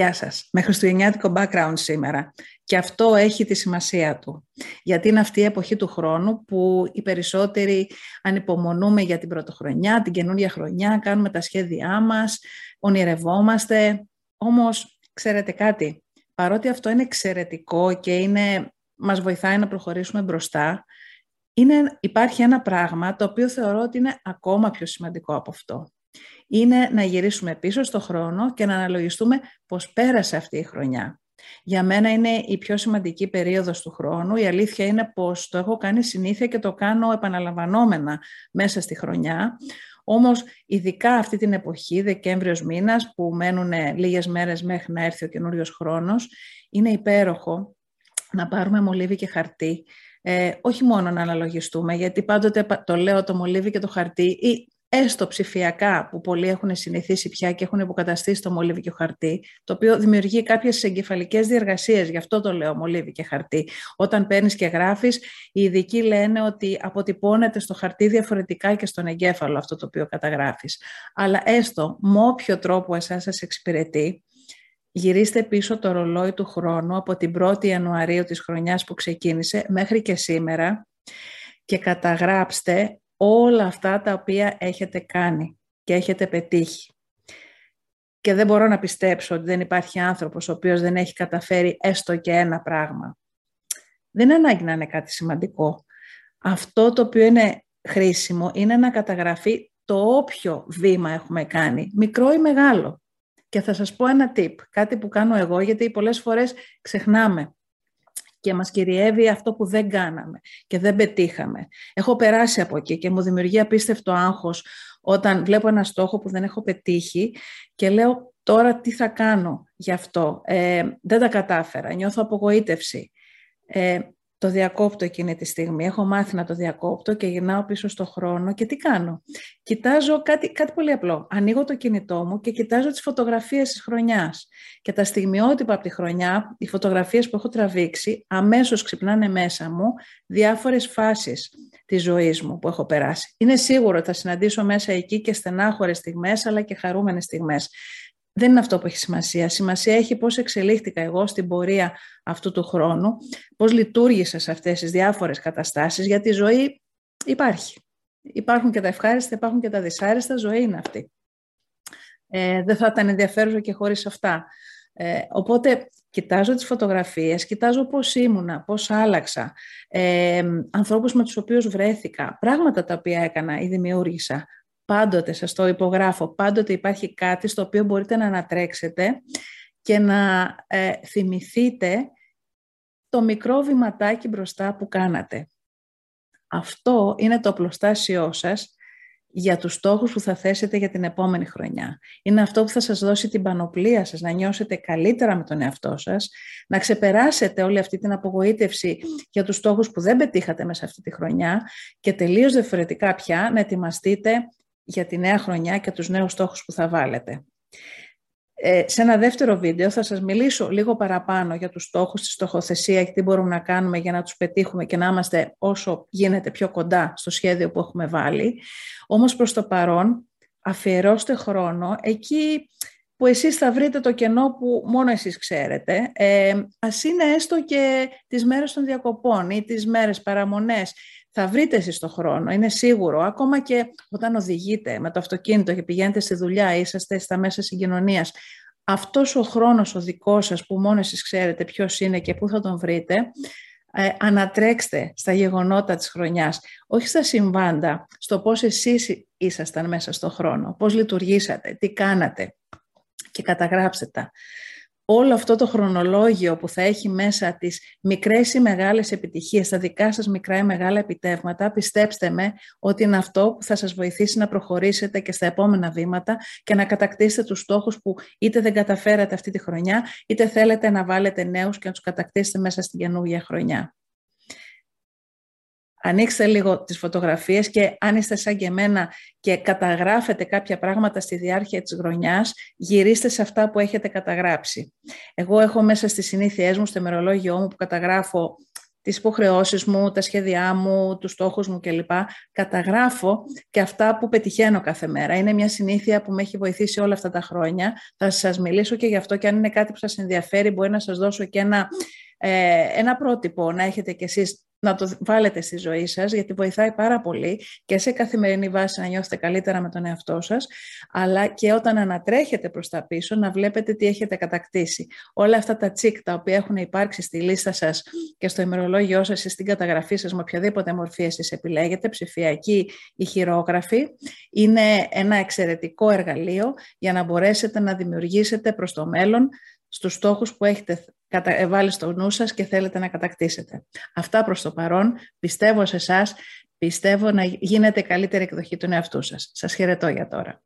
Γεια σας. Με χριστουγεννιάτικο background σήμερα. Και αυτό έχει τη σημασία του. Γιατί είναι αυτή η εποχή του χρόνου που οι περισσότεροι ανυπομονούμε για την πρωτοχρονιά, την καινούργια χρονιά, κάνουμε τα σχέδιά μας, ονειρευόμαστε. Όμως, ξέρετε κάτι, παρότι αυτό είναι εξαιρετικό και είναι, μας βοηθάει να προχωρήσουμε μπροστά, είναι, υπάρχει ένα πράγμα το οποίο θεωρώ ότι είναι ακόμα πιο σημαντικό από αυτό είναι να γυρίσουμε πίσω στο χρόνο και να αναλογιστούμε πώς πέρασε αυτή η χρονιά. Για μένα είναι η πιο σημαντική περίοδος του χρόνου. Η αλήθεια είναι πως το έχω κάνει συνήθεια και το κάνω επαναλαμβανόμενα μέσα στη χρονιά. Όμως, ειδικά αυτή την εποχή, Δεκέμβριος μήνας, που μένουν λίγες μέρες μέχρι να έρθει ο καινούριος χρόνος, είναι υπέροχο να πάρουμε μολύβι και χαρτί. Ε, όχι μόνο να αναλογιστούμε, γιατί πάντοτε το λέω το μολύβι και το χαρτί, ή έστω ψηφιακά που πολλοί έχουν συνηθίσει πια και έχουν υποκαταστήσει το μολύβι και χαρτί, το οποίο δημιουργεί κάποιες εγκεφαλικές διεργασίες, γι' αυτό το λέω μολύβι και χαρτί. Όταν παίρνεις και γράφεις, οι ειδικοί λένε ότι αποτυπώνεται στο χαρτί διαφορετικά και στον εγκέφαλο αυτό το οποίο καταγράφεις. Αλλά έστω, με όποιο τρόπο εσάς σας εξυπηρετεί, γυρίστε πίσω το ρολόι του χρόνου από την 1η Ιανουαρίου της χρονιάς που ξεκίνησε μέχρι και σήμερα και καταγράψτε όλα αυτά τα οποία έχετε κάνει και έχετε πετύχει. Και δεν μπορώ να πιστέψω ότι δεν υπάρχει άνθρωπος ο οποίος δεν έχει καταφέρει έστω και ένα πράγμα. Δεν είναι ανάγκη να είναι κάτι σημαντικό. Αυτό το οποίο είναι χρήσιμο είναι να καταγραφεί το όποιο βήμα έχουμε κάνει, μικρό ή μεγάλο. Και θα σας πω ένα tip, κάτι που κάνω εγώ, γιατί πολλές φορές ξεχνάμε και μας κυριεύει αυτό που δεν κάναμε και δεν πετύχαμε. Έχω περάσει από εκεί και μου δημιουργεί απίστευτο άγχος όταν βλέπω ένα στόχο που δεν έχω πετύχει και λέω τώρα τι θα κάνω γι' αυτό; Ε, δεν τα κατάφερα, νιώθω απογοήτευση. Ε, το διακόπτω εκείνη τη στιγμή. Έχω μάθει να το διακόπτω και γυρνάω πίσω στο χρόνο και τι κάνω. Κοιτάζω κάτι, κάτι πολύ απλό. Ανοίγω το κινητό μου και κοιτάζω τις φωτογραφίες της χρονιάς. Και τα στιγμιότυπα από τη χρονιά, οι φωτογραφίες που έχω τραβήξει, αμέσως ξυπνάνε μέσα μου διάφορες φάσεις της ζωής μου που έχω περάσει. Είναι σίγουρο ότι θα συναντήσω μέσα εκεί και στενάχωρες στιγμές, αλλά και χαρούμενες στιγμές δεν είναι αυτό που έχει σημασία. Σημασία έχει πώς εξελίχθηκα εγώ στην πορεία αυτού του χρόνου, πώς λειτουργήσα σε αυτές τις διάφορες καταστάσεις, γιατί η ζωή υπάρχει. Υπάρχουν και τα ευχάριστα, υπάρχουν και τα δυσάρεστα, ζωή είναι αυτή. Ε, δεν θα ήταν ενδιαφέρουσα και χωρίς αυτά. Ε, οπότε κοιτάζω τις φωτογραφίες, κοιτάζω πώς ήμουνα, πώς άλλαξα, ε, ανθρώπους με τους οποίους βρέθηκα, πράγματα τα οποία έκανα ή δημιούργησα, Πάντοτε, σας το υπογράφω, πάντοτε υπάρχει κάτι στο οποίο μπορείτε να ανατρέξετε και να ε, θυμηθείτε το μικρό βηματάκι μπροστά που κάνατε. Αυτό είναι το οπλοστάσιό σας για τους στόχους που θα θέσετε για την επόμενη χρονιά. Είναι αυτό που θα σας δώσει την πανοπλία σας, να νιώσετε καλύτερα με τον εαυτό σας, να ξεπεράσετε όλη αυτή την απογοήτευση για τους στόχους που δεν πετύχατε μέσα αυτή τη χρονιά και τελείως διαφορετικά πια να ετοιμαστείτε για τη νέα χρονιά και τους νέους στόχους που θα βάλετε. Ε, σε ένα δεύτερο βίντεο θα σας μιλήσω λίγο παραπάνω για τους στόχους, τη στοχοθεσία και τι μπορούμε να κάνουμε για να τους πετύχουμε και να είμαστε όσο γίνεται πιο κοντά στο σχέδιο που έχουμε βάλει. Όμως προς το παρόν αφιερώστε χρόνο εκεί που εσείς θα βρείτε το κενό που μόνο εσείς ξέρετε. Ε, ας είναι έστω και τις μέρες των διακοπών ή τις μέρες παραμονές θα βρείτε εσείς το χρόνο, είναι σίγουρο. Ακόμα και όταν οδηγείτε με το αυτοκίνητο και πηγαίνετε στη δουλειά ή είσαστε στα μέσα συγκοινωνίας, αυτός ο χρόνος ο δικός σας που μόνο εσείς ξέρετε ποιος είναι και πού θα τον βρείτε, ε, ανατρέξτε στα γεγονότα της χρονιάς, όχι στα συμβάντα, στο πώς εσείς ήσασταν μέσα στο χρόνο, πώς λειτουργήσατε, τι κάνατε και καταγράψτε τα. Όλο αυτό το χρονολόγιο που θα έχει μέσα τις μικρές ή μεγάλες επιτυχίες, τα δικά σας μικρά ή μεγάλα επιτεύγματα, πιστέψτε με ότι είναι αυτό που θα σας βοηθήσει να προχωρήσετε και στα επόμενα βήματα και να κατακτήσετε τους στόχους που είτε δεν καταφέρατε αυτή τη χρονιά, είτε θέλετε να βάλετε νέους και να τους κατακτήσετε μέσα στην καινούργια χρονιά ανοίξτε λίγο τις φωτογραφίες και αν είστε σαν και εμένα και καταγράφετε κάποια πράγματα στη διάρκεια της χρονιάς, γυρίστε σε αυτά που έχετε καταγράψει. Εγώ έχω μέσα στις συνήθειές μου, στο ημερολόγιό μου που καταγράφω τις υποχρεώσεις μου, τα σχέδιά μου, τους στόχους μου κλπ. Καταγράφω και αυτά που πετυχαίνω κάθε μέρα. Είναι μια συνήθεια που με έχει βοηθήσει όλα αυτά τα χρόνια. Θα σας μιλήσω και γι' αυτό και αν είναι κάτι που σας ενδιαφέρει μπορεί να σας δώσω και ένα, ε, ένα πρότυπο να έχετε κι εσείς να το βάλετε στη ζωή σας, γιατί βοηθάει πάρα πολύ και σε καθημερινή βάση να νιώθετε καλύτερα με τον εαυτό σας, αλλά και όταν ανατρέχετε προς τα πίσω να βλέπετε τι έχετε κατακτήσει. Όλα αυτά τα τσικ τα οποία έχουν υπάρξει στη λίστα σας και στο ημερολόγιό σας ή στην καταγραφή σας με οποιαδήποτε μορφή εσείς επιλέγετε, ψηφιακή ή χειρόγραφη, είναι ένα εξαιρετικό εργαλείο για να μπορέσετε να δημιουργήσετε προς το μέλλον στους στόχους που έχετε βάλει στο νου σας και θέλετε να κατακτήσετε. Αυτά προς το παρόν. Πιστεύω σε εσάς, πιστεύω να γίνετε καλύτερη εκδοχή του εαυτού σας. Σας χαιρετώ για τώρα.